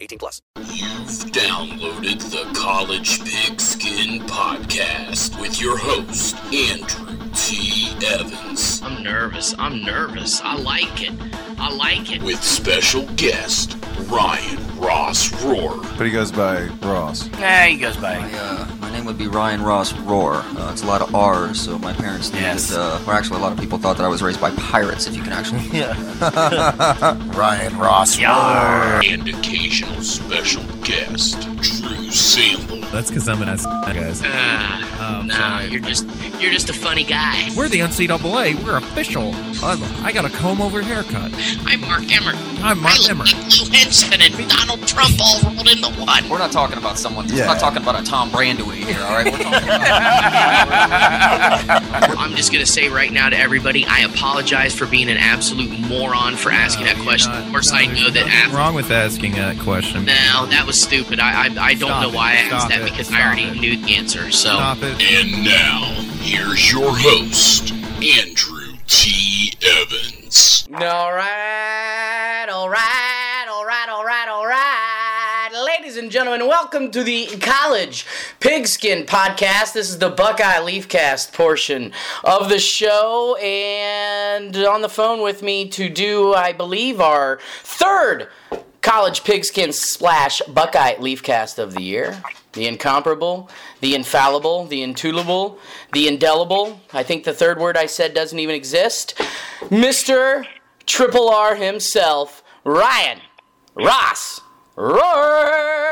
18 plus. You've downloaded the College Pigskin Podcast with your host, Andrew T. Evans. I'm nervous. I'm nervous. I like it. I like it. With special guest, Ryan Ross Rohrer. But he goes by Ross. Yeah, he goes by. My, uh, my name would be Ryan Ross Rohrer. Uh, it's a lot of R's, so my parents named Yes. it. Uh, or actually, a lot of people thought that I was raised by pirates, if you can actually. Yeah. Ryan Ross. Rohrer. And occasional special guest, Drew Sample. That's because I'm an ass, guys. Ah, Um, no, sorry. you're just you're just a funny guy. We're the NCAA. We're official. I'm, I got a comb over haircut. I'm Mark Emmert. I'm Mark I look Emmert. like Lou Henson and Donald Trump all rolled into one. We're not talking about someone. Yeah. We're not talking about a Tom Brandewee here, all right? We're talking about. I'm just gonna say right now to everybody, I apologize for being an absolute moron for asking that question. you're not- of course, no, I know that nothing after. wrong with asking that question. No, that was stupid. I I, I don't Stop know it. why I asked Stop that it. because I already it. knew the answer. So Stop it. And now, here's your host, Andrew T. Evans. All right, all right, all right, all right, all right. Ladies and gentlemen, welcome to the College Pigskin Podcast. This is the Buckeye Leafcast portion of the show. And on the phone with me to do, I believe, our third College Pigskin Splash Buckeye Leafcast of the year. The incomparable, the infallible, the intulable, the indelible. I think the third word I said doesn't even exist. Mr. Triple R himself, Ryan Ross Rohrer.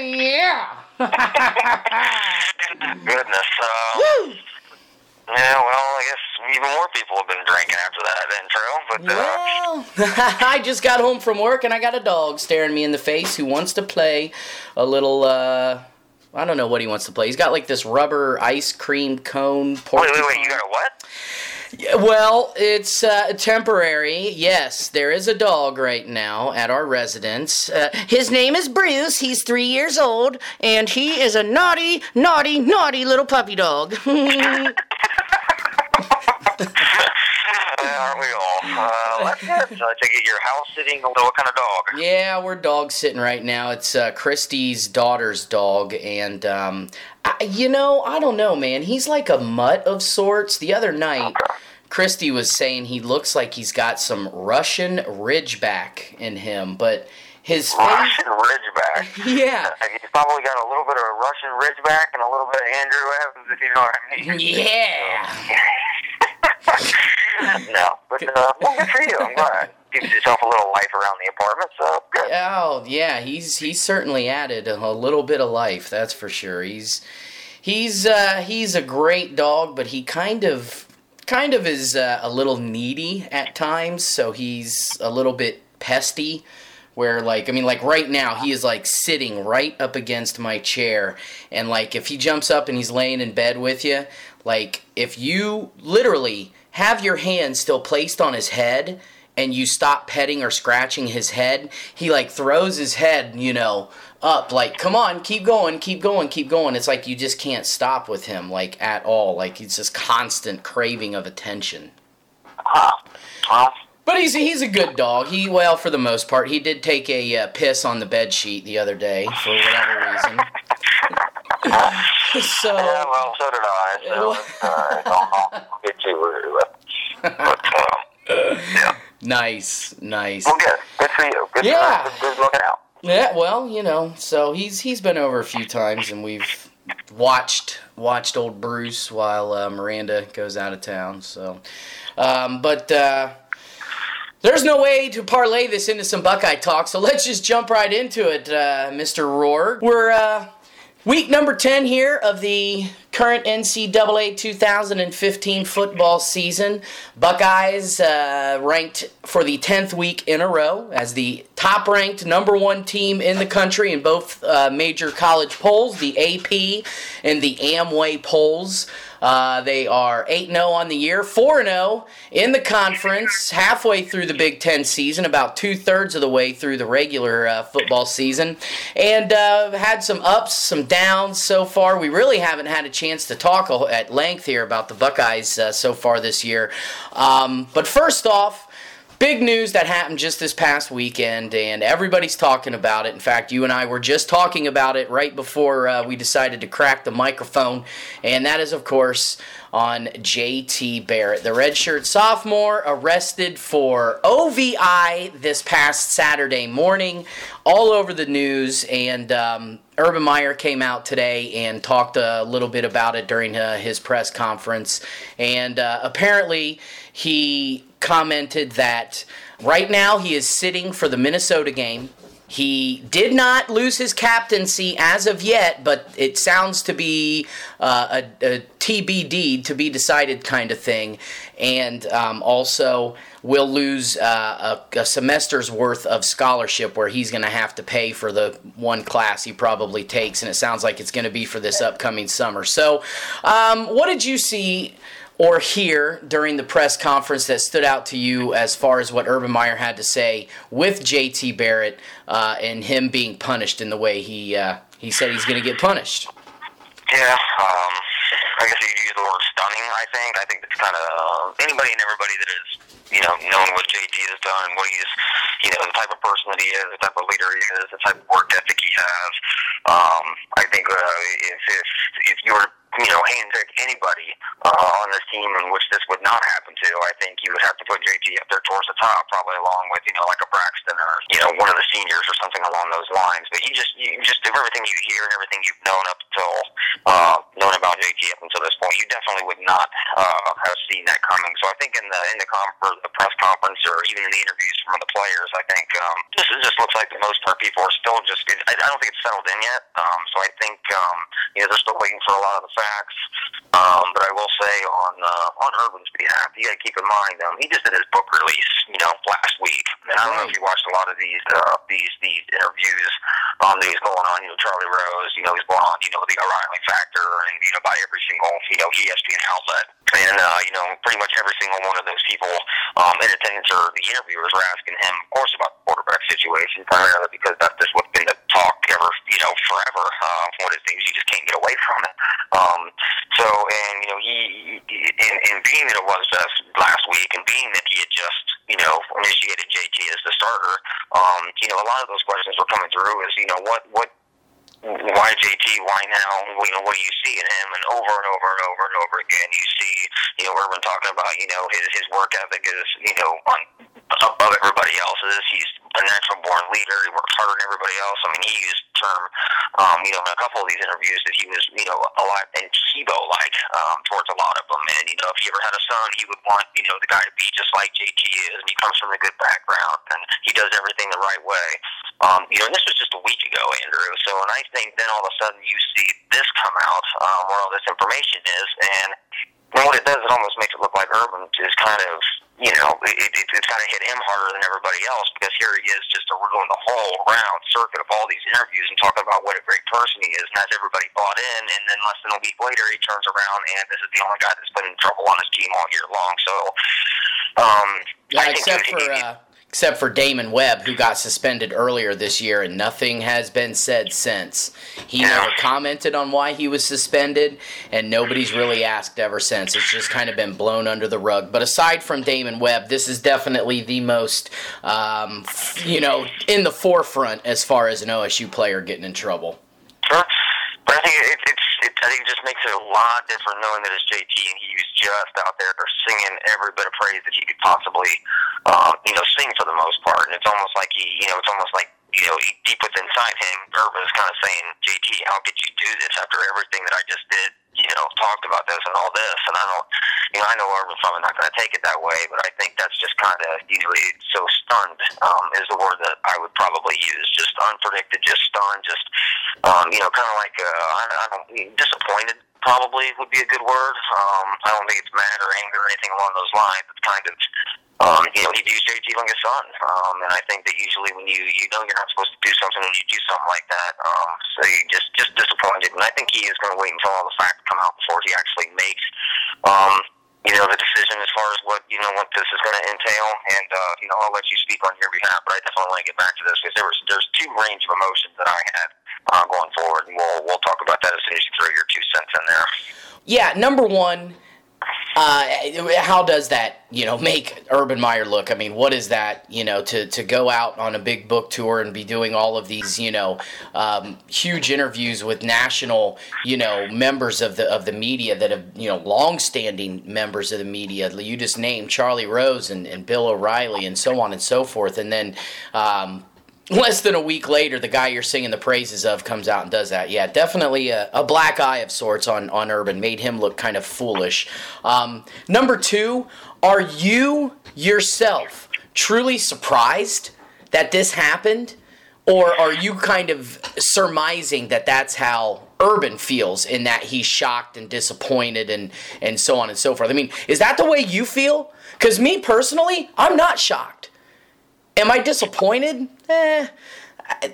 Yeah. Goodness. Uh, yeah, well, I guess even more people have been drinking after that intro. But uh, Well, I just got home from work and I got a dog staring me in the face who wants to play a little. uh I don't know what he wants to play. He's got like this rubber ice cream cone. wait, wait, wait. You got a what? Yeah, Well, it's uh, temporary. Yes, there is a dog right now at our residence. Uh, his name is Bruce. He's three years old, and he is a naughty, naughty, naughty little puppy dog. Uh, aren't we all? Uh, good. So I take it your house sitting. What kind of dog? yeah, we're dog sitting right now. It's uh, Christy's daughter's dog, and um, I, you know, I don't know, man. He's like a mutt of sorts. The other night. Christy was saying he looks like he's got some Russian Ridgeback in him, but his face. Russian Ridgeback. Yeah. He's probably got a little bit of a Russian Ridgeback and a little bit of Andrew Evans, if you know what I mean. Yeah. no, but uh, well, good for you. I'm glad. Gives yourself a little life around the apartment, so good. Oh, yeah. He's he's certainly added a little bit of life. That's for sure. He's he's uh, he's a great dog, but he kind of kind of is uh, a little needy at times. So he's a little bit pesty. Where like I mean like right now he is like sitting right up against my chair and like if he jumps up and he's laying in bed with you like if you literally have your hand still placed on his head and you stop petting or scratching his head, he like throws his head, you know, up like, come on, keep going, keep going, keep going. It's like you just can't stop with him, like at all. Like it's just constant craving of attention. But he's he's a good dog. He well for the most part. He did take a uh, piss on the bed sheet the other day for whatever reason. So yeah, well, so did I. So right. I'll, I'll get you where you left. But uh, yeah, nice, nice. well, good. Good for you. Good. Yeah. Good, good looking out. Yeah, well, you know, so he's he's been over a few times, and we've watched watched old Bruce while uh, Miranda goes out of town. So, um, but uh, there's no way to parlay this into some Buckeye talk. So let's just jump right into it, uh, Mr. Rohrer. We're uh, week number ten here of the current NCAA 2015 football season. Buckeyes uh, ranked for the 10th week in a row as the top ranked number one team in the country in both uh, major college polls, the AP and the Amway polls. Uh, they are 8 0 on the year, 4 0 in the conference, halfway through the Big Ten season, about two thirds of the way through the regular uh, football season, and uh, had some ups, some downs so far. We really haven't had a chance to talk at length here about the Buckeyes uh, so far this year. Um, but first off, big news that happened just this past weekend, and everybody's talking about it. In fact, you and I were just talking about it right before uh, we decided to crack the microphone, and that is, of course, on JT Barrett, the redshirt sophomore arrested for OVI this past Saturday morning, all over the news. And um, Urban Meyer came out today and talked a little bit about it during uh, his press conference. And uh, apparently, he commented that right now he is sitting for the Minnesota game. He did not lose his captaincy as of yet, but it sounds to be uh, a, a, TBD, to be decided kind of thing. And um, also will lose uh, a, a, semester's worth of scholarship where he's going to have to pay for the one class he probably takes. And it sounds like it's going to be for this upcoming summer. So, um, what did you see? Or hear during the press conference that stood out to you as far as what Urban Meyer had to say with JT Barrett uh, and him being punished in the way he uh, he said he's going to get punished? Yeah, um, I guess you word stunning. I think I think it's kind of uh, anybody and everybody that is you know known what JT has done, what he's you know the type of person that he is, the type of leader he is, the type of work ethic he has. Um, I think uh, if if if you were you know, handpick anybody uh, on this team in which this would not happen to, I think you would have to put JT up there towards the top, probably along with you know like a Braxton or you know one of the seniors or something along those lines. But you just you just everything you hear and everything you've known up until uh, known about JT up until this point, you definitely would not uh, have seen that coming. So I think in the in the, com- the press conference or even in the interviews from the players, I think um, this just looks like the most part people are still just. I, I don't think it's settled in yet. Um, so I think um, you know they're still waiting for a lot of the facts. Um, but I will say on uh, on Urban's behalf, you got to keep in mind um, he just did his book release, you know, last week. And I don't know if you watched a lot of these uh, these these interviews um, that he's going on. You know, Charlie Rose. You know, he's going on. You know, the O'Reilly Factor, and you know, by every single you know ESPN outlet. And uh, you know, pretty much every single one of those people um, in attendance or the interviewers were asking him, of course, about the quarterback situation, primarily because that's just what's been the talk ever, you know, forever. Uh, one of the things you just can't get away from it. Um, so, and you know, he, in, in being that it was just last week, and being that he had just, you know, initiated JT as the starter, um, you know, a lot of those questions were coming through. Is you know, what what why JT? Why now? You know, what do you see in him? And over and over and over and over again, you see, you know, Urban talking about, you know, his his work ethic is, you know, on above everybody else's. He's a natural born leader. He works harder than everybody else. I mean, he used term, um, you know, in a couple of these interviews that he was, you know, a lot and Tebow like um, towards a lot of them. And you know, if he ever had a son, he would want, you know, the guy to be just like JT is. And he comes from a good background, and he does everything the right way. Um, you know, and this was just a week ago, Andrew. So, and I think then all of a sudden you see this come out um, where all this information is, and and what it does, it almost makes it look like Urban is kind of, you know, it, it, it's kind of hit him harder than everybody else because here he is just doing the whole round circuit of all these interviews and talking about what a great person he is, and that's everybody bought in. And then less than a week later, he turns around and this is the only guy that's been in trouble on his team all year long. So, um, yeah, I think except he, for. He, uh except for Damon Webb, who got suspended earlier this year, and nothing has been said since. He never commented on why he was suspended, and nobody's really asked ever since. It's just kind of been blown under the rug. But aside from Damon Webb, this is definitely the most, um, you know, in the forefront as far as an OSU player getting in trouble. Sure. But I think it, it's, it, I think it just makes it a lot different knowing that it's JT and he was just out there singing every bit of praise that he could possibly, um, you know, sing for the most part. And it's almost like he, you know, it's almost like you know, deep within inside him, Urban is kind of saying, JT, how could you do this after everything that I just did? You know, talked about this and all this, and I don't, you know, I know Urban's probably not going to take it that way, but I think that's just kind of, it's so stunned um, is the word that I would probably use. Just unpredicted, just stunned, just, um, you know, kind of like, uh, I, I don't, disappointed probably would be a good word. Um, I don't think it's mad or anger or anything along those lines. It's kind of, um, you know, he views JT like a son. Um, and I think that usually when you, you know you're not supposed to do something and you do something like that, um, so you just, just disappointed. And I think he is going to wait until all the facts come out before he actually makes, um, you know, the decision as far as what, you know, what this is going to entail. And, uh, you know, I'll let you speak on your behalf, but I definitely want to get back to this because there was, there's two range of emotions that I had, uh, going forward. And we'll, we'll talk about that as soon as you throw your two cents in there. Yeah, number one, uh, how does that you know make Urban Meyer look? I mean, what is that you know to to go out on a big book tour and be doing all of these you know um, huge interviews with national you know members of the of the media that have you know long-standing members of the media. You just named Charlie Rose and, and Bill O'Reilly and so on and so forth, and then. Um, less than a week later, the guy you're singing the praises of comes out and does that. Yeah, definitely a, a black eye of sorts on, on Urban. Made him look kind of foolish. Um, number two, are you yourself truly surprised that this happened? Or are you kind of surmising that that's how Urban feels in that he's shocked and disappointed and, and so on and so forth? I mean, is that the way you feel? Because me personally, I'm not shocked. Am I disappointed? Eh,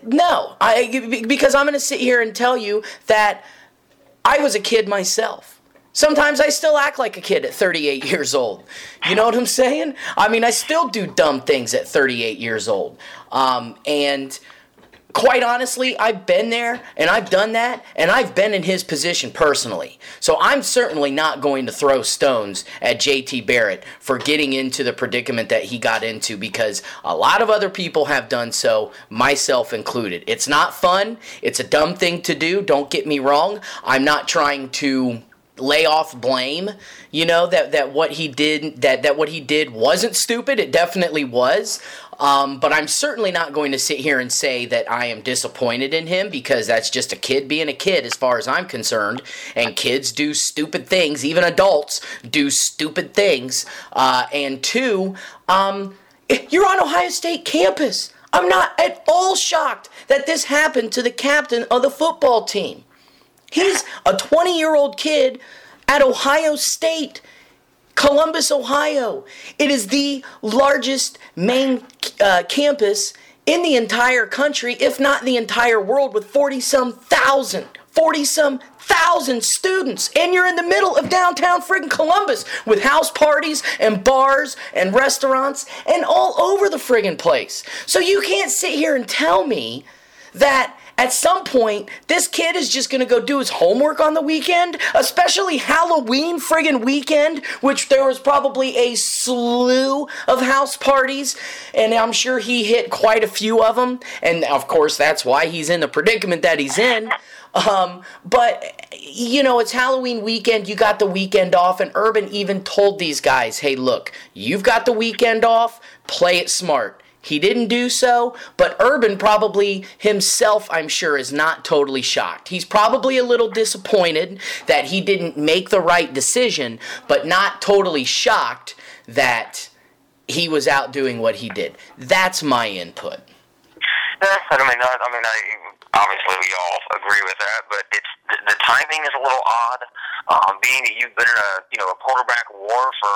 no. I because I'm going to sit here and tell you that I was a kid myself. Sometimes I still act like a kid at 38 years old. You know what I'm saying? I mean, I still do dumb things at 38 years old. Um, and quite honestly, I've been there and I've done that and I've been in his position personally. So I'm certainly not going to throw stones at JT Barrett for getting into the predicament that he got into because a lot of other people have done so, myself included. It's not fun, it's a dumb thing to do, don't get me wrong. I'm not trying to lay off blame you know that that what he did that that what he did wasn't stupid it definitely was um, but I'm certainly not going to sit here and say that I am disappointed in him because that's just a kid being a kid, as far as I'm concerned. And kids do stupid things, even adults do stupid things. Uh, and two, um, you're on Ohio State campus. I'm not at all shocked that this happened to the captain of the football team. He's a 20 year old kid at Ohio State. Columbus, Ohio. It is the largest main uh, campus in the entire country, if not the entire world, with 40 some thousand, 40 some thousand students. And you're in the middle of downtown friggin' Columbus with house parties and bars and restaurants and all over the friggin' place. So you can't sit here and tell me that at some point, this kid is just gonna go do his homework on the weekend, especially Halloween friggin' weekend, which there was probably a slew of house parties, and I'm sure he hit quite a few of them, and of course, that's why he's in the predicament that he's in. Um, but you know, it's Halloween weekend. You got the weekend off, and Urban even told these guys, "Hey, look, you've got the weekend off. Play it smart." He didn't do so, but Urban probably himself, I'm sure, is not totally shocked. He's probably a little disappointed that he didn't make the right decision, but not totally shocked that he was out doing what he did. That's my input. Yeah, I mean, I, I mean, I obviously we all agree with that, but it's the, the timing is a little odd. Um, being that you've been in a you know a quarterback war for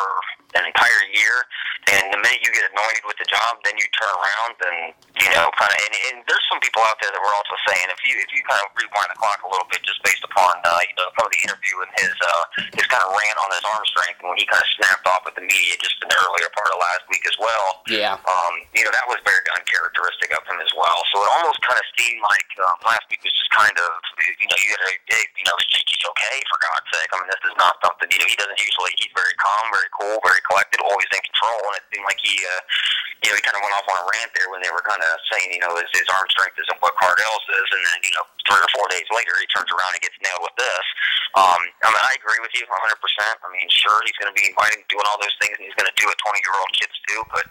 an entire year, and the minute you get anointed with the job, then you turn around and you know kind of. And, and there's some people out there that were also saying if you if you kind of rewind the clock a little bit, just based upon uh, you know some of the interview and his uh, his kind of rant on his arm strength and when he kind of snapped off with the media just in the earlier part of last week as well. Yeah. Um, you know that was very uncharacteristic of him as well. So it almost kind of seemed like um, last week was just kind of you know you had a hey, you know is JT okay for God's sake? I mean this is not something you know he doesn't usually he's very calm, very cool, very collected, always in control, and it seemed like he uh, you know he kind of went off on a rant there when they were kind of saying you know his, his arm strength isn't what Cardale's is, and then you know three or four days later he turns around and gets nailed with this. Um, I mean I agree with you 100. percent I mean sure he's going to be fighting, doing all those things, and he's going to do what 20 year old kids do, but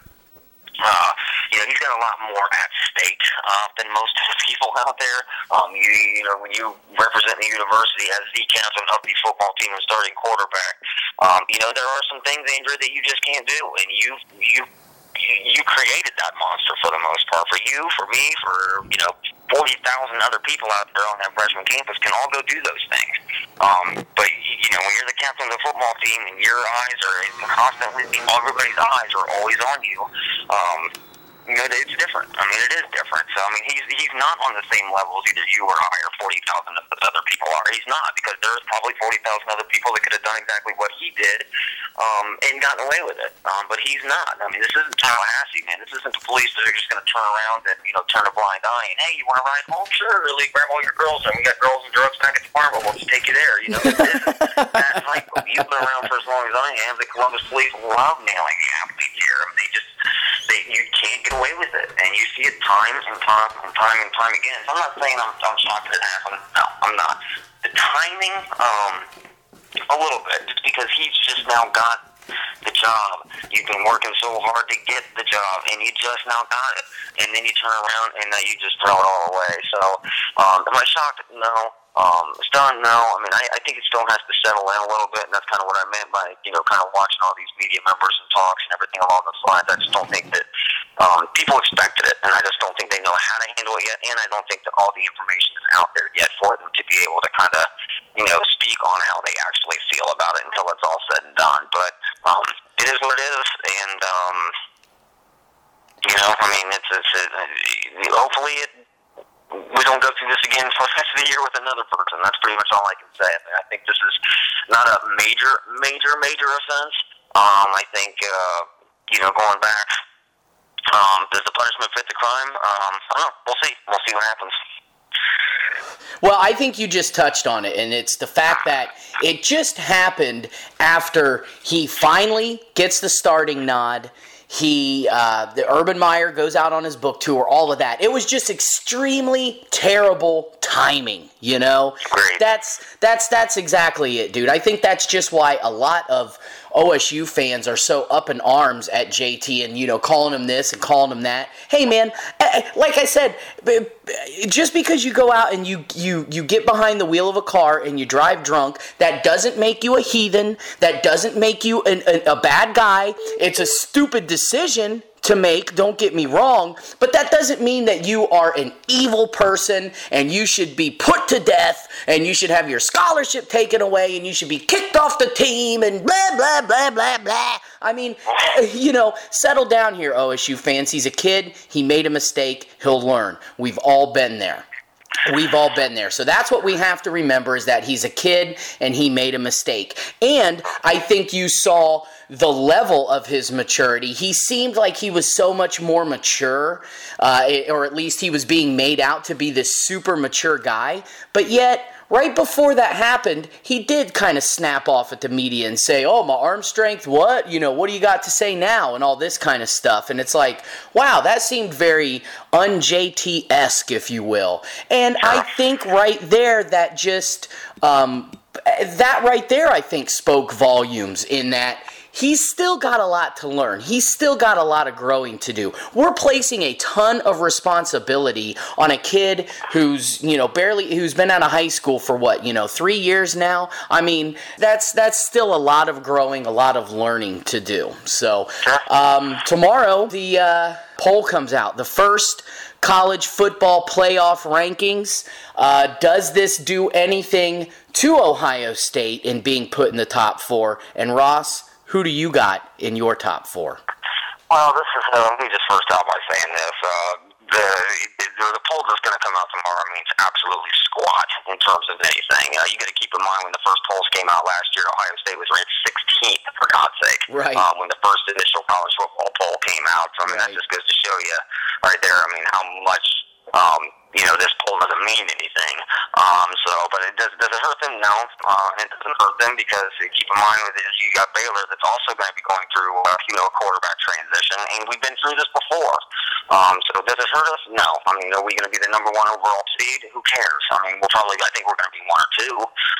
uh, you know, he's got a lot more at stake uh, than most people out there. Um, you, you know, when you represent the university as the captain of the football team and starting quarterback, um, you know, there are some things, Andrew, that you just can't do, and you, you you created that monster for the most part. For you, for me, for you know, forty thousand other people out there on that freshman campus can all go do those things. Um, but you know, when you're the captain of the football team and your eyes are constantly, everybody's eyes are always on you. Um, you know, it's different. I mean, it is different. So, I mean, he's he's not on the same level as either you or I or forty thousand other people are. He's not because there's probably forty thousand other people that could have done exactly what he did um, and gotten away with it. Um, but he's not. I mean, this isn't Tallahassee, man. This isn't the police that are just going to turn around and you know turn a blind eye and hey, you want to ride home? Sure, really. Grab all your girls and we got girls and drugs back at the farm, but we'll just take you there. You know, this isn't that type of. You've been around for as long as I am. The Columbus police love nailing athletes here. I mean, they just they you can't get away with it, and you see it time and time and time and time again. I'm not saying I'm, I'm shocked it happened. No, I'm not. The timing, um, a little bit, just because he's just now got the job. You've been working so hard to get the job, and you just now got it, and then you turn around and now you just throw it all away. So, um, am I shocked? No. Um, it's done. No. I mean, I, I think it still has to settle in a little bit, and that's kind of what I meant by you know, kind of watching all these media members and talks and everything along those lines. I just don't think that um, people expected it, and I just don't think they know how to handle it yet, and I don't think that all the information is out there yet for them to be able to kind of, you know, speak on how they actually feel about it until it's all said and done. But um, it is what it is, and um, you know, I mean, it's, it's it, hopefully it we don't go through this again for the rest of the year with another person. That's pretty much all I can say. I, think this is not a major, major, major offense. Um, I think, uh, you know, going back, um, does the punishment fit the crime? Um, I don't know. We'll see. We'll see what happens. Well, I think you just touched on it, and it's the fact that it just happened after he finally gets the starting nod. He, uh, the Urban Meyer goes out on his book tour, all of that. It was just extremely terrible timing, you know. That's that's that's exactly it, dude. I think that's just why a lot of OSU fans are so up in arms at JT and you know calling him this and calling him that. Hey, man, eh, eh, like I said, just because you go out and you you you get behind the wheel of a car and you drive drunk, that doesn't make you a heathen. That doesn't make you an, a bad guy. It's a stupid decision to make, don't get me wrong, but that doesn't mean that you are an evil person and you should be put to death and you should have your scholarship taken away and you should be kicked off the team and blah, blah, blah, blah, blah. I mean, you know, settle down here, OSU fans. He's a kid, he made a mistake, he'll learn. We've all been there. We've all been there. So that's what we have to remember is that he's a kid and he made a mistake. And I think you saw the level of his maturity. He seemed like he was so much more mature, uh, or at least he was being made out to be this super mature guy. But yet, right before that happened, he did kind of snap off at the media and say, Oh, my arm strength, what? You know, what do you got to say now? And all this kind of stuff. And it's like, wow, that seemed very un JT esque, if you will. And I think right there, that just, um, that right there, I think spoke volumes in that he's still got a lot to learn. He's still got a lot of growing to do. We're placing a ton of responsibility on a kid who's, you know, barely who's been out of high school for what, you know, 3 years now. I mean, that's that's still a lot of growing, a lot of learning to do. So, um, tomorrow the uh, poll comes out. The first college football playoff rankings. Uh, does this do anything to Ohio State in being put in the top four? And Ross, who do you got in your top four? Well, this is. Uh, let me just first out by saying this. Uh, the, the the poll that's going to come out tomorrow means absolutely squat in terms of anything. Uh, you got to keep in mind when the first polls came out last year, Ohio State was ranked 16th for God's sake. Right. Um, when the first initial college football poll came out, so I mean that just goes to show you right there. I mean how much um, you know this poll doesn't mean anything. Um, so, but it does. Does it hurt them? No, uh, it doesn't hurt them because uh, keep in mind with it, you got Baylor that's also going to be going through uh, you know a quarterback transition, and we've been through this before. Um, so does it hurt us? No. I mean, are we going to be the number one overall seed? Who cares? I mean, we'll probably. I think we're going to be one or two,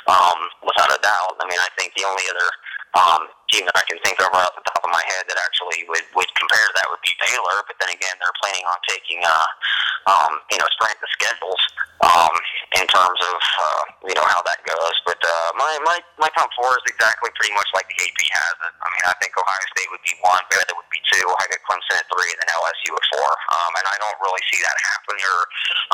um, without a doubt. I mean, I think the only other um, team that I can think of right off the top of my head that actually would would compare to that would be Baylor. But then again, they're planning on taking uh, um, you know strength of schedules um, in terms of uh, you know how that goes. But uh, my my my top four is exactly pretty much like the AP has it. I mean, I think Ohio State would be one, Baylor would be two, I got Clemson at three, and then LSU at four. Um, and I don't really see that happening. Or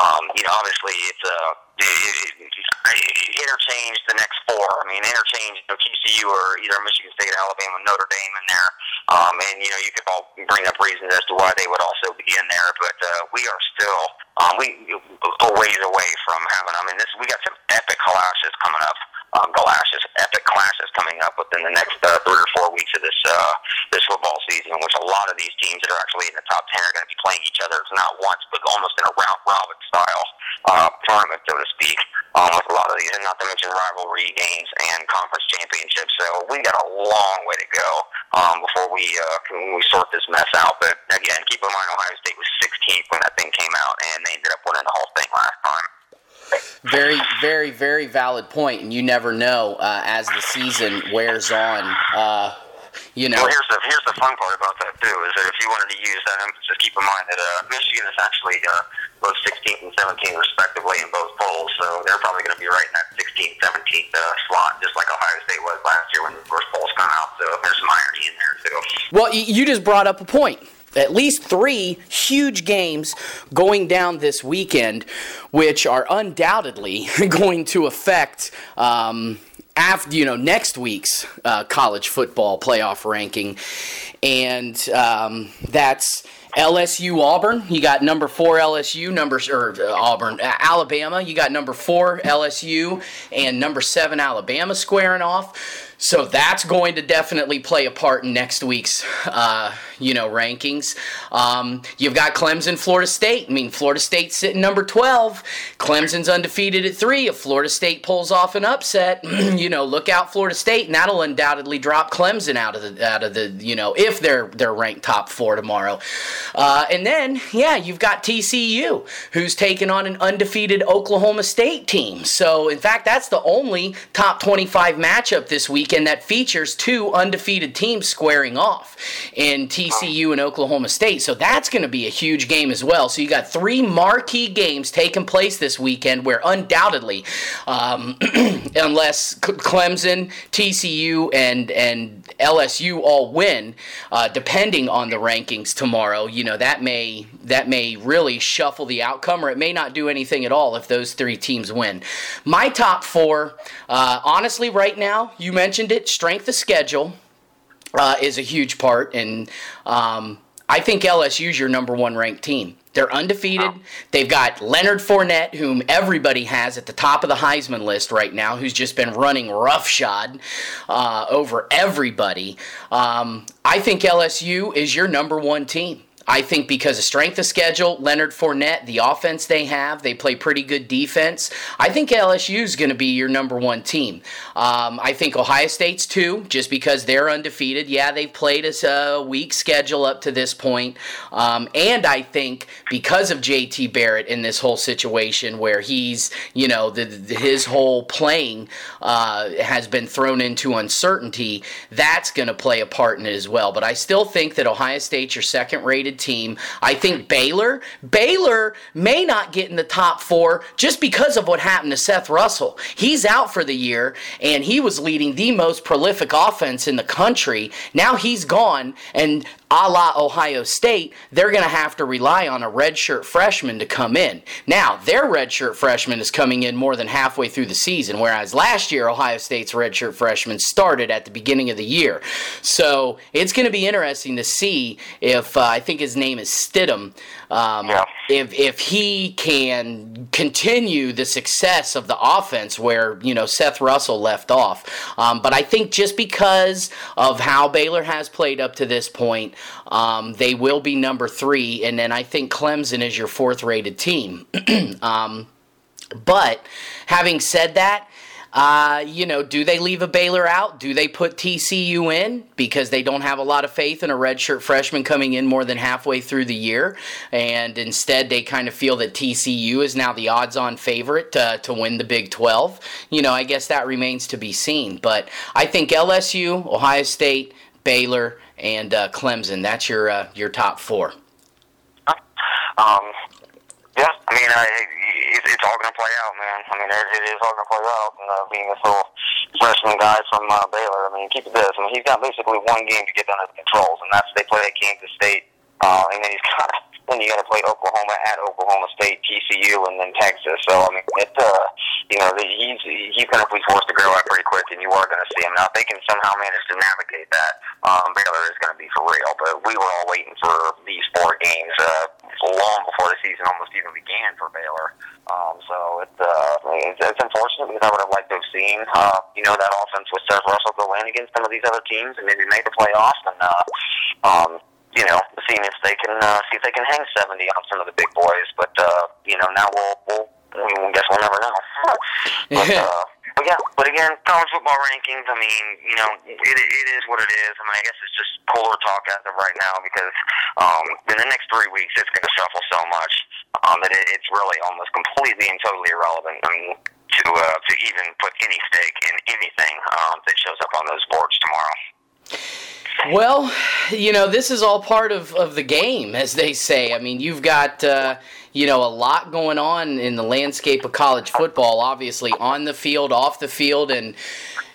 um, you know, obviously it's uh, it, it, it, interchange the next four. I mean, interchange you know, TCU or either Michigan State, Alabama, Notre Dame in there. Um, and you know, you could all bring up reasons as to why they would also be in there. But uh, we are still um, we a ways away from having. I mean, this we got some epic clashes coming up. Um, clashes, epic clashes coming up within the next uh, three or four weeks of this uh, this football season, in which a lot of these teams that are actually in the top ten are going to be playing each other. Not once, but almost in a round robin style uh, tournament, so to speak, um, with a lot of these, and not to mention rivalry games and conference championships. So we got a long way to go um, before we uh, we sort this mess out. But again, keep in mind Ohio State was 16th when that thing came out, and they ended up winning the whole thing last time. Very, very, very valid point, and you never know uh, as the season wears on. Uh, you know. Well, here's the here's the fun part about that too is that if you wanted to use that emphasis, keep in mind that uh, Michigan is actually uh, both 16th and 17th respectively in both polls, so they're probably going to be right in that 16th, 17th uh, slot, just like Ohio State was last year when the first polls come out. So there's some irony in there too. Well, you just brought up a point at least three huge games going down this weekend, which are undoubtedly going to affect. Um, after you know next week's uh, college football playoff ranking, and um, that's LSU Auburn. You got number four LSU, number or uh, Auburn Alabama. You got number four LSU and number seven Alabama squaring off. So that's going to definitely play a part in next week's, uh, you know, rankings. Um, you've got Clemson, Florida State. I mean, Florida State sitting number 12. Clemson's undefeated at three. If Florida State pulls off an upset, you know, look out Florida State, and that'll undoubtedly drop Clemson out of the out of the, you know, if they're they're ranked top four tomorrow. Uh, and then, yeah, you've got TCU, who's taking on an undefeated Oklahoma State team. So, in fact, that's the only top 25 matchup this week weekend that features two undefeated teams squaring off in TCU and Oklahoma State. So that's going to be a huge game as well. So you got three marquee games taking place this weekend where undoubtedly, um, unless Clemson, TCU, and and LSU all win, uh, depending on the rankings tomorrow, you know that may that may really shuffle the outcome, or it may not do anything at all if those three teams win. My top four, uh, honestly, right now, you mentioned it. Strength of schedule uh, is a huge part, and um, I think LSU is your number one ranked team. They're undefeated. They've got Leonard Fournette, whom everybody has at the top of the Heisman list right now, who's just been running roughshod uh, over everybody. Um, I think LSU is your number one team. I think because of strength of schedule, Leonard Fournette, the offense they have, they play pretty good defense. I think LSU is going to be your number one team. Um, I think Ohio State's too, just because they're undefeated. Yeah, they've played a weak schedule up to this point. Um, and I think because of JT Barrett in this whole situation where he's, you know, the, the, his whole playing uh, has been thrown into uncertainty, that's going to play a part in it as well. But I still think that Ohio State's your second rated team. I think Baylor, Baylor may not get in the top four just because of what happened to Seth Russell. He's out for the year, and he was leading the most prolific offense in the country. Now he's gone, and a la Ohio State, they're going to have to rely on a redshirt freshman to come in. Now, their redshirt freshman is coming in more than halfway through the season, whereas last year, Ohio State's redshirt freshman started at the beginning of the year. So it's going to be interesting to see if uh, I think his name is Stidham. Um, yeah. If if he can continue the success of the offense where you know Seth Russell left off, um, but I think just because of how Baylor has played up to this point, um, they will be number three, and then I think Clemson is your fourth rated team. um, but having said that, Uh, you know, do they leave a Baylor out? Do they put TCU in because they don't have a lot of faith in a redshirt freshman coming in more than halfway through the year? And instead, they kind of feel that TCU is now the odds on favorite uh, to win the Big 12. You know, I guess that remains to be seen. But I think LSU, Ohio State, Baylor, and uh, Clemson, that's your, uh, your top four. Um, yeah, I mean, I, it's, it's all going to play out, man. I mean, it, it is all going to play out. And uh, being this little freshman guy from uh, Baylor, I mean, keep it this. I mean, he's got basically one game to get done under controls, and that's they play at Kansas State, uh, and then he's got then you got to play Oklahoma at Oklahoma State, TCU, and then Texas. So I mean, it uh, you know, he's he's going to be forced to grow up pretty quick, and you are going to see him. Now, if they can somehow manage to navigate that, um, Baylor is going to be for real. But we were all waiting for these four games uh, long before the season almost even began for Baylor. Um, so it, uh, it's, it's unfortunate because I would have liked to have seen, uh, you know, that offense with Seth Russell go in against some of these other teams and maybe make the playoffs and, uh, um, you know, seeing if they can uh, see if they can hang 70 on some of the big boys. But uh, you know, now we'll we'll we guess we'll never know. but, uh, but yeah, but again, college football rankings. I mean, you know, it it is what it is. I mean, I guess it's just cooler talk as of right now because um, in the next three weeks it's going to shuffle so much um, that it, it's really almost completely and totally irrelevant. I mean, to uh, to even put any stake in anything um, that shows up on those boards tomorrow. Well, you know, this is all part of, of the game, as they say. I mean, you've got, uh, you know, a lot going on in the landscape of college football, obviously, on the field, off the field. And,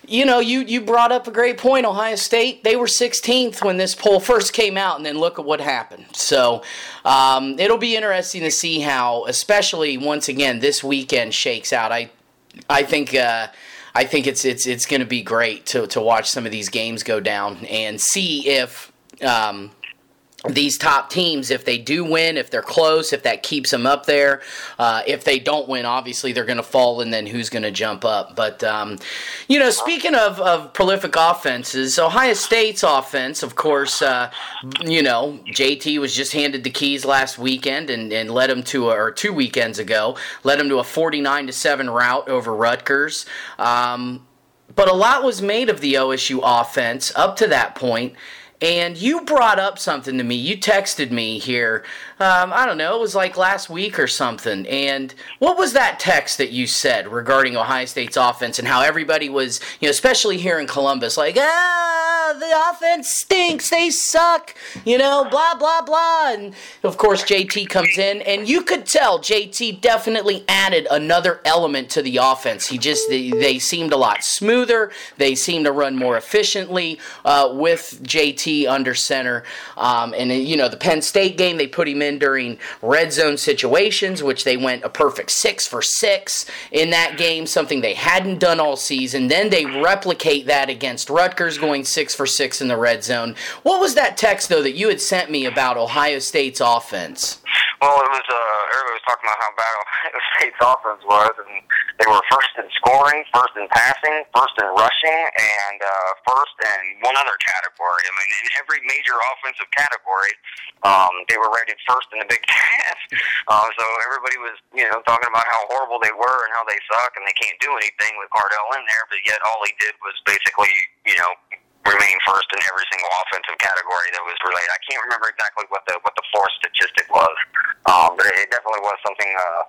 you know, you, you brought up a great point. Ohio State, they were 16th when this poll first came out, and then look at what happened. So um, it'll be interesting to see how, especially once again, this weekend shakes out. I, I think. Uh, I think it's it's it's going to be great to to watch some of these games go down and see if. Um, these top teams, if they do win, if they're close, if that keeps them up there. Uh, if they don't win, obviously they're going to fall, and then who's going to jump up? But, um, you know, speaking of, of prolific offenses, Ohio State's offense, of course, uh, you know, JT was just handed the keys last weekend and, and led them to, a, or two weekends ago, led them to a 49 to 7 route over Rutgers. Um, but a lot was made of the OSU offense up to that point. And you brought up something to me. You texted me here. Um, I don't know. It was like last week or something. And what was that text that you said regarding Ohio State's offense and how everybody was, you know, especially here in Columbus, like, ah, the offense stinks. They suck. You know, blah blah blah. And of course, JT comes in, and you could tell JT definitely added another element to the offense. He just they, they seemed a lot smoother. They seemed to run more efficiently uh, with JT under center. Um, and, you know, the Penn State game, they put him in during red zone situations, which they went a perfect six for six in that game, something they hadn't done all season. Then they replicate that against Rutgers, going six for six in the red zone. What was that text, though, that you had sent me about Ohio State's offense? Well, it was uh, everybody was talking about how bad Ohio State's offense was, and they were first in scoring, first in passing, first in rushing, and uh, first in one other category. I mean, in every major offensive category, um, they were rated first in the Big Ten. Uh, so everybody was, you know, talking about how horrible they were and how they suck and they can't do anything with Cardale in there. But yet, all he did was basically, you know, remain first in every single offensive category that was related. I can't remember exactly what the what the fourth statistic was, um, but it definitely was something. Uh,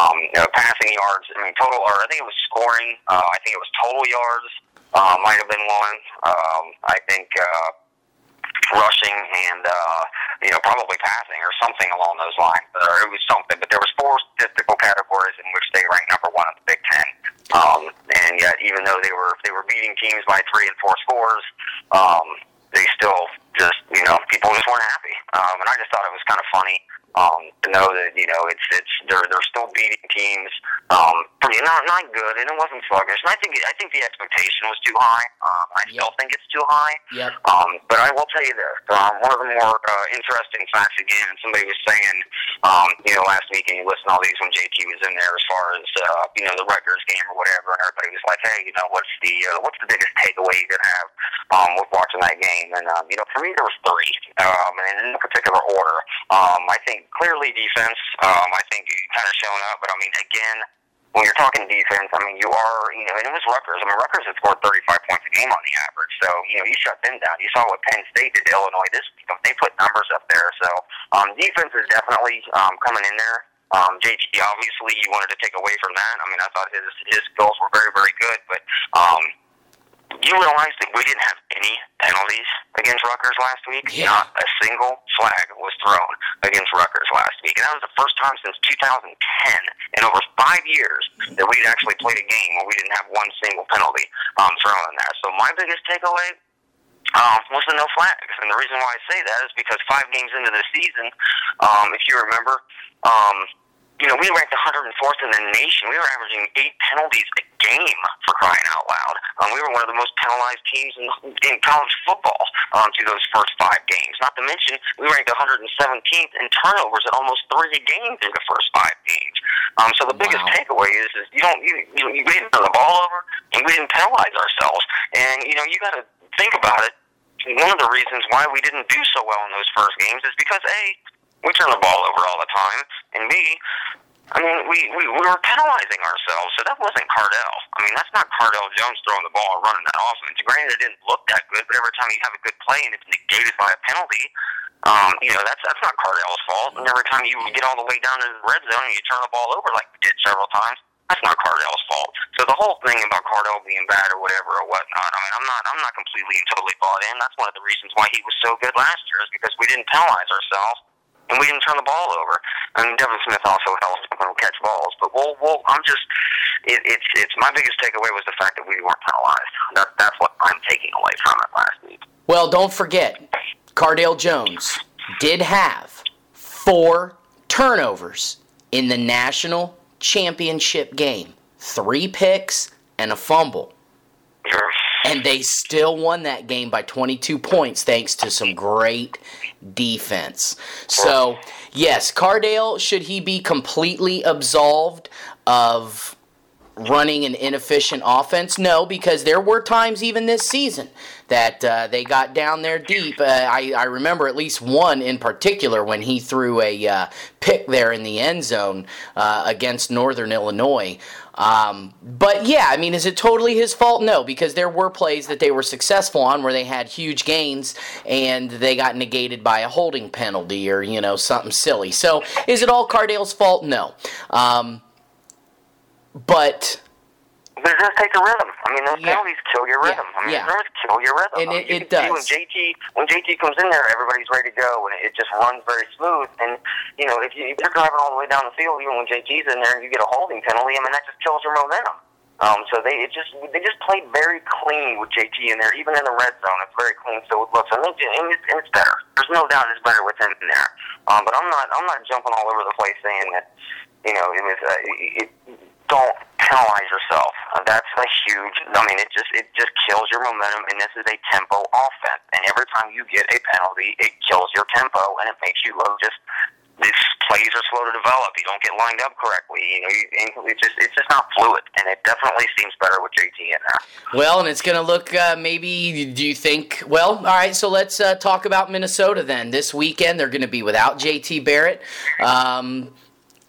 um, you know, passing yards. I mean, total, or I think it was scoring. Uh, I think it was total yards. Uh, might have been one. Um, I think. Uh, rushing and uh, you know probably passing or something along those lines. Or it was something, but there was four statistical categories in which they ranked number one in the Big Ten. Um, and yet, even though they were they were beating teams by three and four scores, um, they still just you know people just weren't happy. Um, and I just thought it was kind of funny um, to know that you know it's it's they're they're still beating teams, um, pretty not not good, and it wasn't sluggish. And I think I think the expectation was too high. Um, I Yep. still think it's too high. Yep. Um, but I will tell you this: um, one of the more uh, interesting facts again. Somebody was saying, um, you know, last week, and you listen to all these when JT was in there, as far as uh, you know the Rutgers game or whatever, and everybody was like, hey, you know, what's the uh, what's the biggest takeaway you could have um, with watching that game? And um, you know, for me, there was three, um, and in no particular order. Um, I think clearly defense. Um, I think kind of shown up, but I mean, again, when you're talking defense, I mean, you are, you know, and it was Rutgers. I mean, Rutgers had scored 35 points a game on the average, so you know, you shut them down. You saw what Penn State did to Illinois this. They put numbers up there, so um, defense is definitely um, coming in there. Um, JT, obviously, you wanted to take away from that. I mean, I thought his his skills were very, very good, but um, you realize that we didn't have any penalties against Rutgers last week. Yeah. Not a single flag was thrown against Rutgers last week, and that was the first time since 2010 in over five years that we'd actually played a game where we didn't have one single penalty um, thrown in there. So my biggest takeaway um, was the no flags. And the reason why I say that is because five games into the season, um, if you remember, um, you know, we ranked 104th in the nation. We were averaging eight penalties a game for crying out loud. Um, we were one of the most penalized teams in, in college football um, through those first five games. Not to mention, we ranked 117th in turnovers at almost three a game through the first five games. Um, so the biggest Wow. takeaway is, is you don't you, you, we didn't turn the ball over and we didn't penalize ourselves. And you know, you got to think about it. One of the reasons why we didn't do so well in those first games is because a we turn the ball over all the time, and B, I mean, we, we, we were penalizing ourselves, so that wasn't Cardale. I mean, that's not Cardale Jones throwing the ball and running that offense. Granted, it didn't look that good, but every time you have a good play and it's negated by a penalty, um, you know, that's that's not Cardale's fault. And every time you get all the way down to the red zone and you turn the ball over like we did several times, that's not Cardale's fault. So the whole thing about Cardale being bad or whatever or whatnot, I mean, I'm not I'm not completely and totally bought in. That's one of the reasons why he was so good last year is because we didn't penalize ourselves and we didn't turn the ball over. I mean, Devin Smith also helps when we catch balls, but we'll, we'll I'm just, it, it's, it's my biggest takeaway was the fact that we weren't penalized. That, that's what I'm taking away from it last week. Well, don't forget, Cardale Jones did have four turnovers in the national championship game three picks and a fumble. And they still won that game by 22 points thanks to some great defense. So, yes, Cardale, should he be completely absolved of running an inefficient offense? No, because there were times even this season that uh, they got down there deep. Uh, I, I remember at least one in particular when he threw a uh, pick there in the end zone uh, against Northern Illinois. Um, but yeah, I mean, is it totally his fault? No, because there were plays that they were successful on where they had huge gains and they got negated by a holding penalty or, you know, something silly. So is it all Cardale's fault? No. Um, but does take a rhythm. I mean, those Yeah. penalties kill your Yeah, rhythm. I mean, yeah. those kill your rhythm. And it- you it does. When JT, when JT comes in there, everybody's ready to go, and it just runs very smooth. And you know, if, you, if you're driving all the way down the field, even when JT's in there, and you get a holding penalty, I mean, that just kills your momentum. Um, so they it just they just played very clean with JT in there, even in the red zone. It's very clean. So it looks and it's, and it's, and it's better. There's no doubt it's better with him in there. Um, but I'm not I'm not jumping all over the place saying that you know it was uh, it, don't penalize yourself. Uh, that's a huge. I mean, it just it just kills your momentum, and this is a tempo offense. And every time you get a penalty, it kills your tempo, and it makes you look just. These plays are slow to develop. You don't get lined up correctly. You know, you, it's just it's just not fluid, and it definitely seems better with JT in there. Well, and it's going to look uh, maybe. Do you think? Well, all right. So let's uh, talk about Minnesota then. This weekend they're going to be without JT Barrett. Um,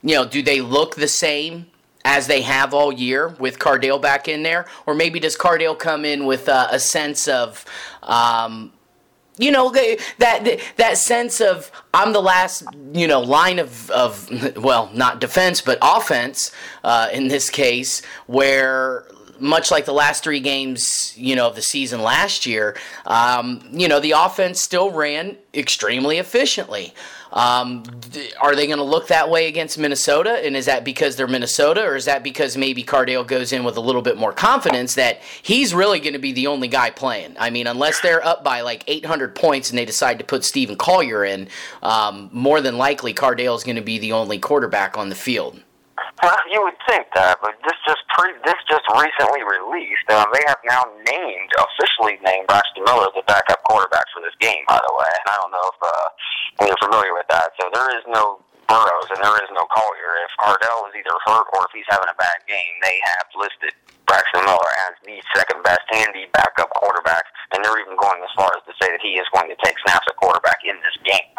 you know, do they look the same as they have all year with Cardale back in there, or maybe does Cardale come in with uh, a sense of? Um, you know that that sense of I'm the last you know line of of well not defense but offense uh, in this case where much like the last three games you know of the season last year um, you know the offense still ran extremely efficiently um, th- are they going to look that way against Minnesota? And is that because they're Minnesota, or is that because maybe Cardale goes in with a little bit more confidence that he's really going to be the only guy playing? I mean, unless they're up by like 800 points and they decide to put Stephen Collier in, um, more than likely Cardale is going to be the only quarterback on the field. Well, you would think that, but this just pre- this just recently released. Um, they have now named officially named Braxton Miller the backup quarterback for this game. By the way, and I don't know if uh, you're familiar with that. So there is no Burrows and there is no Collier. If Cardale is either hurt or if he's having a bad game, they have listed Braxton Miller as the second best and the backup quarterback, and they're even going as far as to say that he is going to take snaps at quarterback in this game.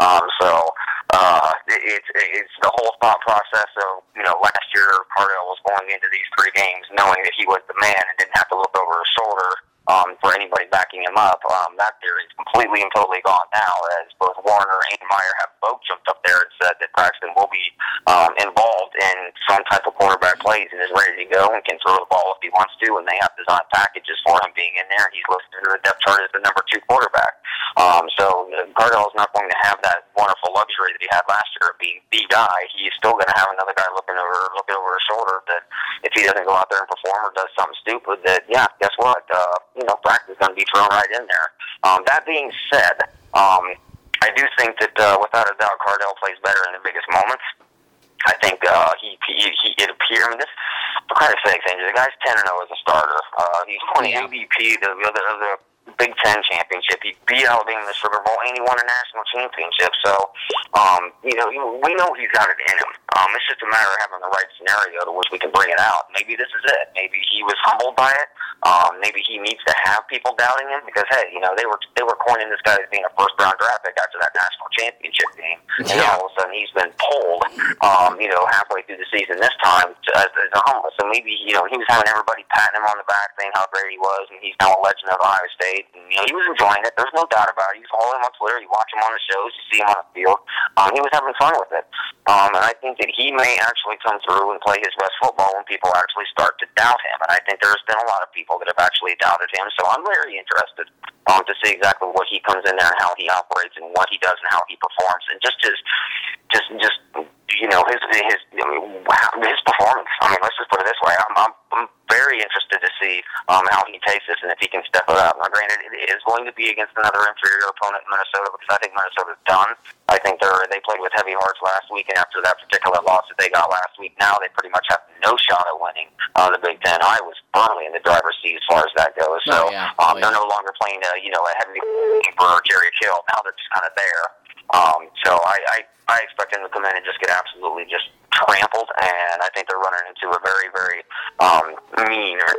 Um, so uh, it, it's it's the whole thought process of you know last year Cardale was going into these three games knowing that he was the man and didn't have to look over his shoulder um, for anybody backing him up. Um, that theory is completely and totally gone now, as both Warinner and Meyer have both jumped up there and said that Braxton will be um, involved in some type of quarterback plays and is ready to go and can throw the ball if he wants to. And they have designed packages for him being in there. He's listed in the depth chart as the number two quarterback. Um, so Cardale is not going to have that wonderful luxury that he had last year of being the guy. He's still going to have another guy looking over looking over his shoulder that if he doesn't go out there and perform or does something stupid, that yeah, guess what? Uh, you know, Braxton's going to be thrown right in there. Um, that being said, um, I do think that uh, without a doubt, Cardale plays better in the biggest moments. I think uh, he, he, he it appears. I mean, this for Christ's sake, Andrew, the guy's ten and zero as a starter. Uh, he's won the MVP the, of the, of the Big Ten championship. He beat Alabama in the Sugar Bowl, and he won a national championship. So, um, you know, we know he's got it in him. Um, it's just a matter of having the right scenario to which we can bring it out. Maybe this is it. Maybe he was humbled by it. Um, maybe he needs to have people doubting him because, hey, you know, they were they were coining this guy as being a first round draft pick after that national championship game, and all of a sudden he's been pulled, um, you know, halfway through the season this time to, as, as a humble. So maybe you know he was having everybody patting him on the back, saying how great he was, and he's now a legend of Ohio State. And, you know, he was enjoying it. There's no doubt about it. You follow him on Twitter, you watch him on the shows, you see him on the field. Um, he was having fun with it. Um, and I think that he may actually come through and play his best football when people actually start to doubt him. And I think there's been a lot of people that have actually doubted him. So I'm very interested um, to see exactly what he comes in there and how he operates and what he does and how he performs and just his, just, just you know his his I mean, his performance. I mean, let's just put it this way. I'm, I'm, I'm very interested to see um, how he takes this and if he can step it up. Now, granted, it is going to be against another inferior opponent in Minnesota because I think Minnesota's done. I think they're they played with heavy hearts last week, and after that particular loss that they got last week, now they pretty much have no shot at winning uh, the Big Ten. I was firmly in the driver's seat as far as that goes. So Oh, yeah. um, Oh, they're no longer playing a you know a heavy for Jerry Kill. Now they're just kind of there. Um, so I, I I expect them to come in and just get absolutely just trampled, and I think they're running into a very very um, mean or,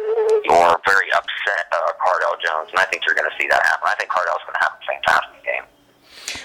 or very upset uh, Cardale Jones, and I think you're going to see that happen. I think Cardale's going to have a fantastic game.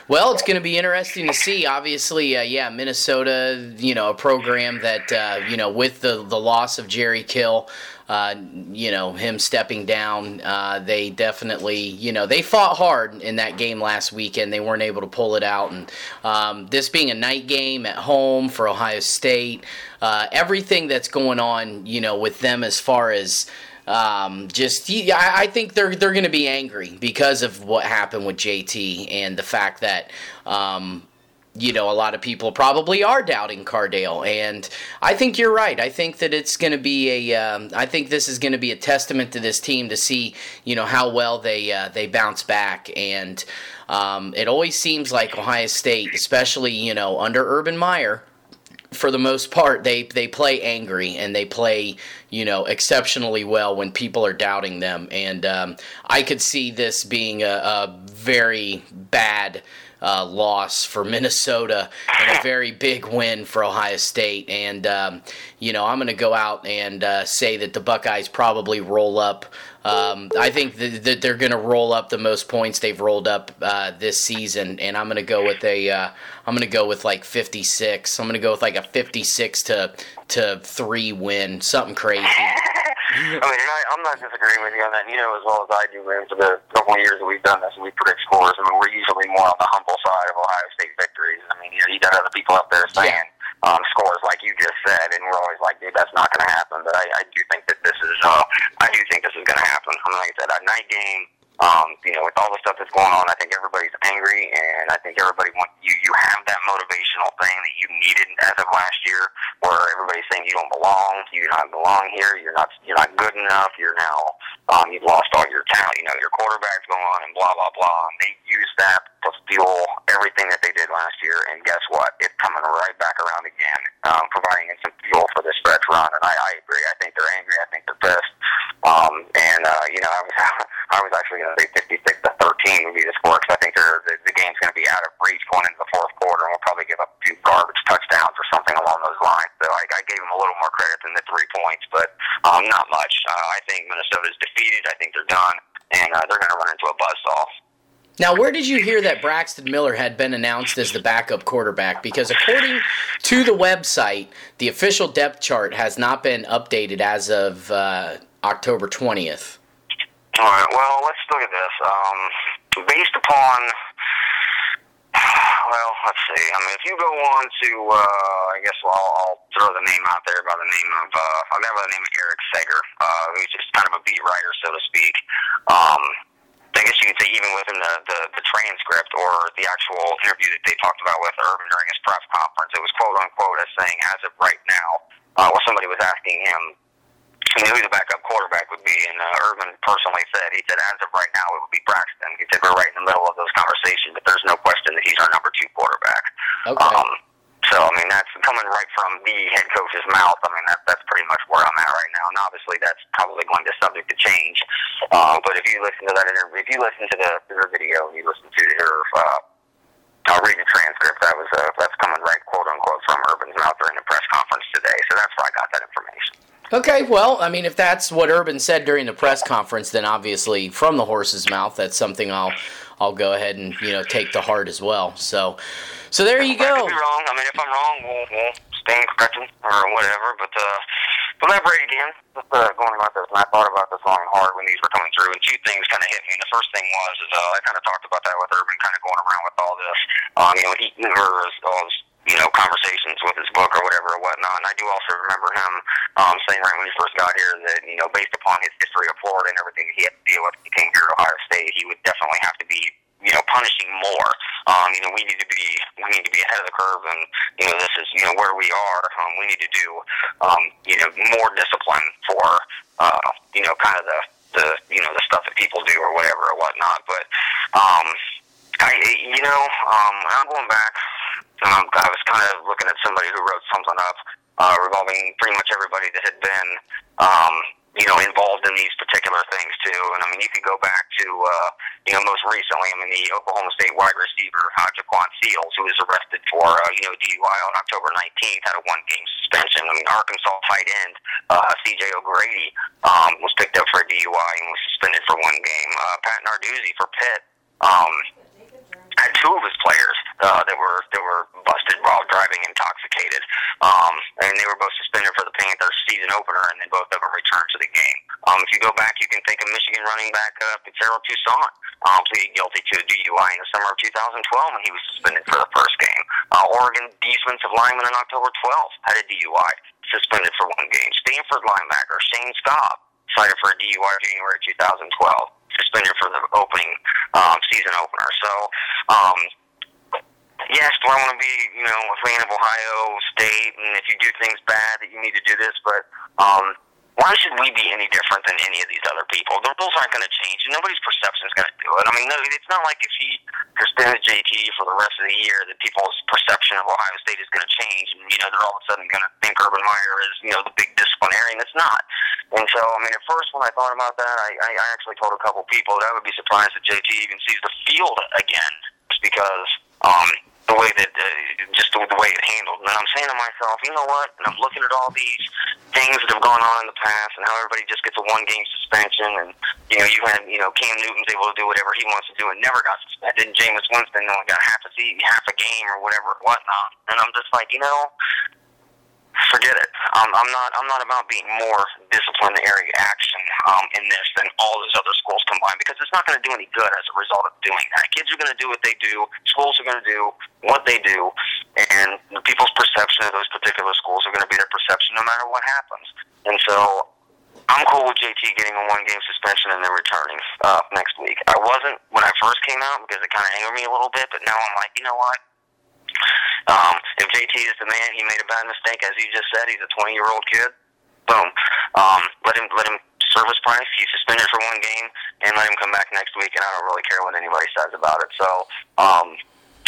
Well, it's going to be interesting to see. Obviously, uh, yeah, Minnesota, you know, a program that, uh, you know, with the, the loss of Jerry Kill, uh, you know, him stepping down, uh, they definitely, you know, they fought hard in that game last weekend. They weren't able to pull it out. And um, this being a night game at home for Ohio State, uh, everything that's going on, you know, with them as far as um, just I, think they're they're going to be angry because of what happened with JT and the fact that um, you know a lot of people probably are doubting Cardale, and I think you're right. I think that it's going to be a um, I think this is going to be a testament to this team to see you know how well they uh, they bounce back and. Um, it always seems like Ohio State, especially you know under Urban Meyer, for the most part, they they play angry and they play you know exceptionally well when people are doubting them. And um, I could see this being a, a very bad. Uh, loss for Minnesota and a very big win for Ohio State. And, um, you know, I'm going to go out and uh, say that the Buckeyes probably roll up. Um, I think that, that they're going to roll up the most points they've rolled up uh, this season. And I'm going to go with a. Uh, I'm going to go with like 56. I'm going to go with like a 56 to to three win, something crazy. I mean, I, I'm not disagreeing with you on that. You know as well as I do, man, for the couple of years that we've done this and we predict scores, I mean, we're usually more on the humble side of Ohio State victories. I mean, you know, you got other people up there saying um, scores like you just said, and we're always like, dude, that's not going to happen. But I, I do think that this is, uh, I do think this is going to happen. I mean, like I said, a night game, um, you know, with all the stuff that's going on, I think everybody's angry, and I think everybody wants you. You have that motivational thing that you needed as of last year, where everybody's saying you don't belong, you don't belong here, you're not, you're not good enough, you're now, um, you've lost all your talent, you know, your quarterback's gone, and blah blah blah. And they use that to fuel everything that they did last year, and guess what? It's coming right back around again, um, providing some fuel for this stretch run. And I, I agree. I think they're angry. I think they're pissed. Um, and uh, you know, I was I was actually going to say 56 to 13 would be the score because I think they're, the, the game's going to be out of reach going into the fourth quarter, and we'll probably give up a few garbage touchdowns or something along those lines. So I, I gave them a little more credit than the three points, but um, not much. Uh, I think Minnesota's defeated. I think they're done, and uh, they're going to run into a buzzsaw. Now, where did you hear that Braxton Miller had been announced as the backup quarterback? Because according to the website, the official depth chart has not been updated as of uh, October 20th. All right. Well, let's look at this. Um, based upon, well, let's see. I mean, if you go on to, uh, I guess well, I'll, throw the name out there by the name of, uh, I'll go by the name of Eric Sager, uh, who's just kind of a beat writer, so to speak. Um, I guess you could say even within the, the, the transcript or the actual interview that they talked about with Urban during his press conference, it was quote unquote as saying, as of right now, uh, well, somebody was asking him you know, who the backup quarterback would be, and uh, Urban personally said, he said, as of right now, it would be Braxton. He said, we're right in the middle of those conversations, but there's no he's our number two quarterback. Okay. Um, so, I mean, that's coming right from the head coach's mouth. I mean, that, that's pretty much where I'm at right now. And obviously, that's probably going to subject to change. Uh, but if you listen to that interview, if you listen to the, the video, and you listen to her, uh, I'll read the transcript. That was uh, that's coming right, quote unquote, from Urban's mouth during the press conference today. So that's where I got that information. Okay, well, I mean, if that's what Urban said during the press conference, then obviously from the horse's mouth, that's something I'll I'll go ahead and you know take to heart as well. So, so there you go. I could be wrong. I mean, if I'm wrong, we'll, we'll stand corrected or whatever. But uh, elaborate again. Just uh, going about this, and I thought about this long and hard when these were coming through, and two things kind of hit me. And the first thing was, is uh, I kind of talked about that with Urban, kind of going around with all this, um, you know, eating or all this, you know, conversations with his book or whatever or whatnot. And I do also remember him um, saying right when he first got here that you know, based upon his history of Florida and everything he had to deal with when he came here to Ohio State, he would definitely have to be you know, punishing more. Um, you know, we need to be we need to be ahead of the curve, and you know, this is you know where we are. Um, we need to do um, you know more discipline for uh, you know kind of the the you know the stuff that people do or whatever or whatnot. But um, I you know um, I'm going back. Um, I was kind of looking at somebody who wrote something up uh, revolving pretty much everybody that had been um, you know, involved in these particular things too. And I mean, you could go back to, uh, you know, most recently, I mean, the Oklahoma State wide receiver, uh, Jhajuan Seales, who was arrested for, uh, you know, DUI on October 19th, had a one game suspension. I mean, Arkansas fight end, uh, CJ O'Grady, um, was picked up for a DUI and was suspended for one game. Uh, Pat Narduzzi for Pitt, um, had two of his players uh, that were that were busted while driving intoxicated, um, and they were both suspended for the Panthers season opener, and then both them returned to the game. Um, if you go back, you can think of Michigan running back uh, Fitzgerald Toussaint um, pleaded guilty to a DUI in the summer of 2012 when he was suspended for the first game. Uh, Oregon defensive lineman on October 12th had a DUI, suspended for one game. Stanford linebacker Shane Scott cited for a DUI in January 2012 suspended for the opening um, season opener. So, um, yes, do I want to be, you know, a fan of Ohio State, and if you do things bad, that you need to do this, but um, why should we be any different than any of these other people? The rules aren't going to change, and nobody's perception is going to do it. I mean, it's not like if he suspended JT for the rest of the year that people's perception of Ohio State is going to change, and you know they're all of a sudden going to think Urban Meyer is you know the big disciplinarian. It's not. And so, I mean, at first when I thought about that, I, I actually told a couple people that I would be surprised if JT even sees the field again, just because um, the way that uh, just the, the way it handled. And I'm saying to myself, you know what? And I'm looking at all these things that have gone on in the past, and how everybody just gets a one game suspension, and you know you had you know Cam Newton's able to do whatever he wants to do and never got suspended. And Jameis Winston only got half a season, half a game or whatever whatnot. And I'm just like, you know, forget it. Um, I'm not. I'm not about being more disciplinary action um, in this than all those other schools combined because it's not going to do any good as a result of doing that. Kids are going to do what they do. Schools are going to do what they do, and the people's perception of those particular schools are going to be their perception no matter what happens. And so. I'm cool with JT getting a one-game suspension and then returning uh, next week. I wasn't when I first came out because it kind of angered me a little bit, but now I'm like, you know what? Um, if JT is the man, he made a bad mistake, as you just said. He's a 20 year old kid. Boom. Um, let him let him serve his price. He's suspended for one game, and let him come back next week. And I don't really care what anybody says about it. So, um,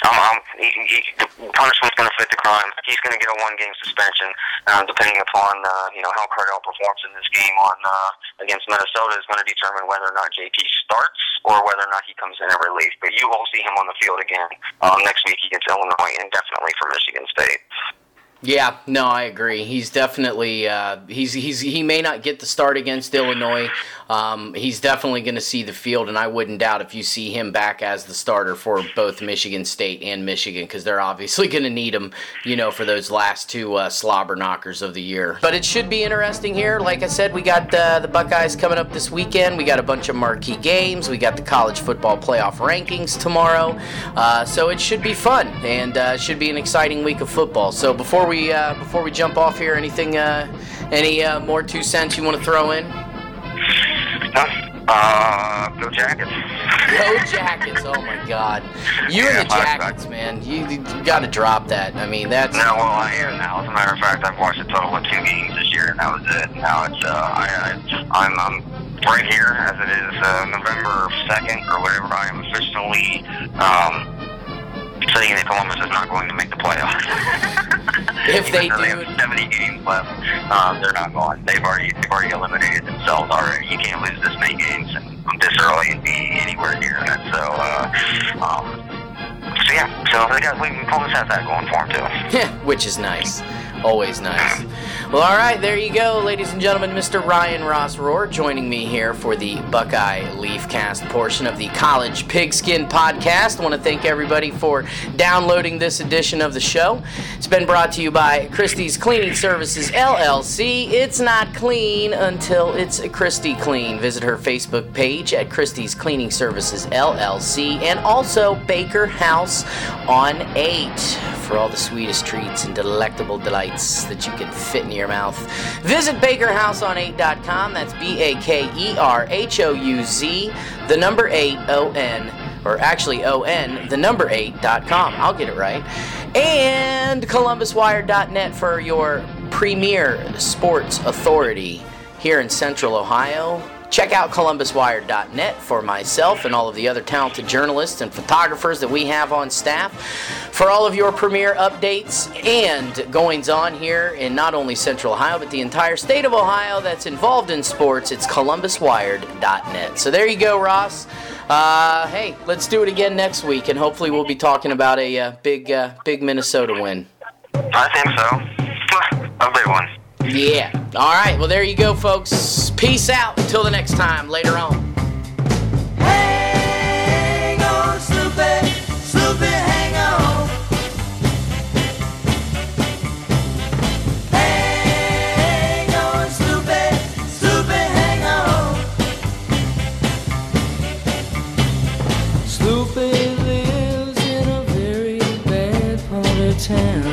I'm, I'm, he, he, the punishment's going to fit the crime. He's going to get a one-game suspension, uh, depending upon uh, you know how Cardale performs in this game on uh, against Minnesota is going to determine whether or not JT starts or whether or not he comes in at relief. But you will see him on the field again um, next week against Illinois and definitely for Michigan State. Yeah, no, I agree. He's definitely uh, he's he's he may not get the start against Illinois. Um, he's definitely going to see the field, and I wouldn't doubt if you see him back as the starter for both Michigan State and Michigan because they're obviously going to need him, you know, for those last two uh, slobber knockers of the year. But it should be interesting here. Like I said, we got uh, the Buckeyes coming up this weekend. We got a bunch of marquee games. We got the college football playoff rankings tomorrow, uh, so it should be fun and uh, should be an exciting week of football. So before we uh, before we jump off here, anything, uh, any uh, more two cents you want to throw in? Uh, go Jackets. Go Jackets! Oh my God, you Yeah, and the Jackets, man. You, you got to drop that. I mean, that's No, well, I am now. As a matter of fact, I've watched a total of two games this year, and that was it. Now it's, uh, I, I, I'm, I'm right here as it is uh, November 2nd or whatever. I am officially um, saying that Columbus is not going to make the playoffs. If they do- they have 70 games left, um, they're not going. They've already, they've already eliminated themselves already. You can't lose this many games and this early and be anywhere near that. So, uh, um, so yeah. So they got, we, Columbus has that going for them too. Yeah, which is nice. Always nice. Well, all right, there you go, ladies and gentlemen. Mr. Ryan Ross Rohrer joining me here for the Buckeye Leafcast portion of the College Pigskin Podcast. I want to thank everybody for downloading this edition of the show. It's been brought to you by Christie's Cleaning Services LLC. It's not clean until it's Christie Clean. Visit her Facebook page at Christie's Cleaning Services LLC and also Baker House on 8 for all the sweetest treats and delectable delights that you can fit in your mouth. Visit bakerhouseon8.com. That's B A K E R H O U Z, the number 8 O N, or actually O N, the number 8.com. I'll get it right. And ColumbusWire.net for your premier sports authority here in Central Ohio. Check out ColumbusWire.net for myself and all of the other talented journalists and photographers that we have on staff for all of your premier updates and goings on here in not only Central Ohio but the entire state of Ohio that's involved in sports. It's ColumbusWired.net. So there you go, Ross. Uh, hey, let's do it again next week, and hopefully we'll be talking about a uh, big, uh, big Minnesota win. I think so. A big one. Yeah. All right. Well, there you go, folks. Peace out. Until the next time. Later on. Hang on, Sloopy, Sloopy, hang on. Hang on, Sloopy, Sloopy, hang on. Sloopy lives in a very bad part of town.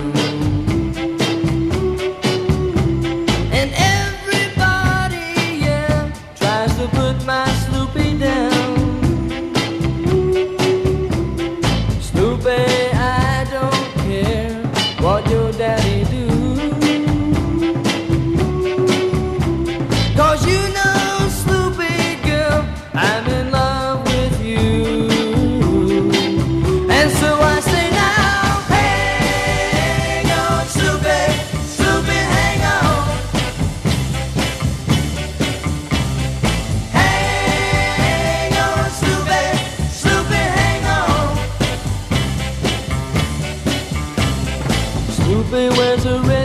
Ruby wears a ring.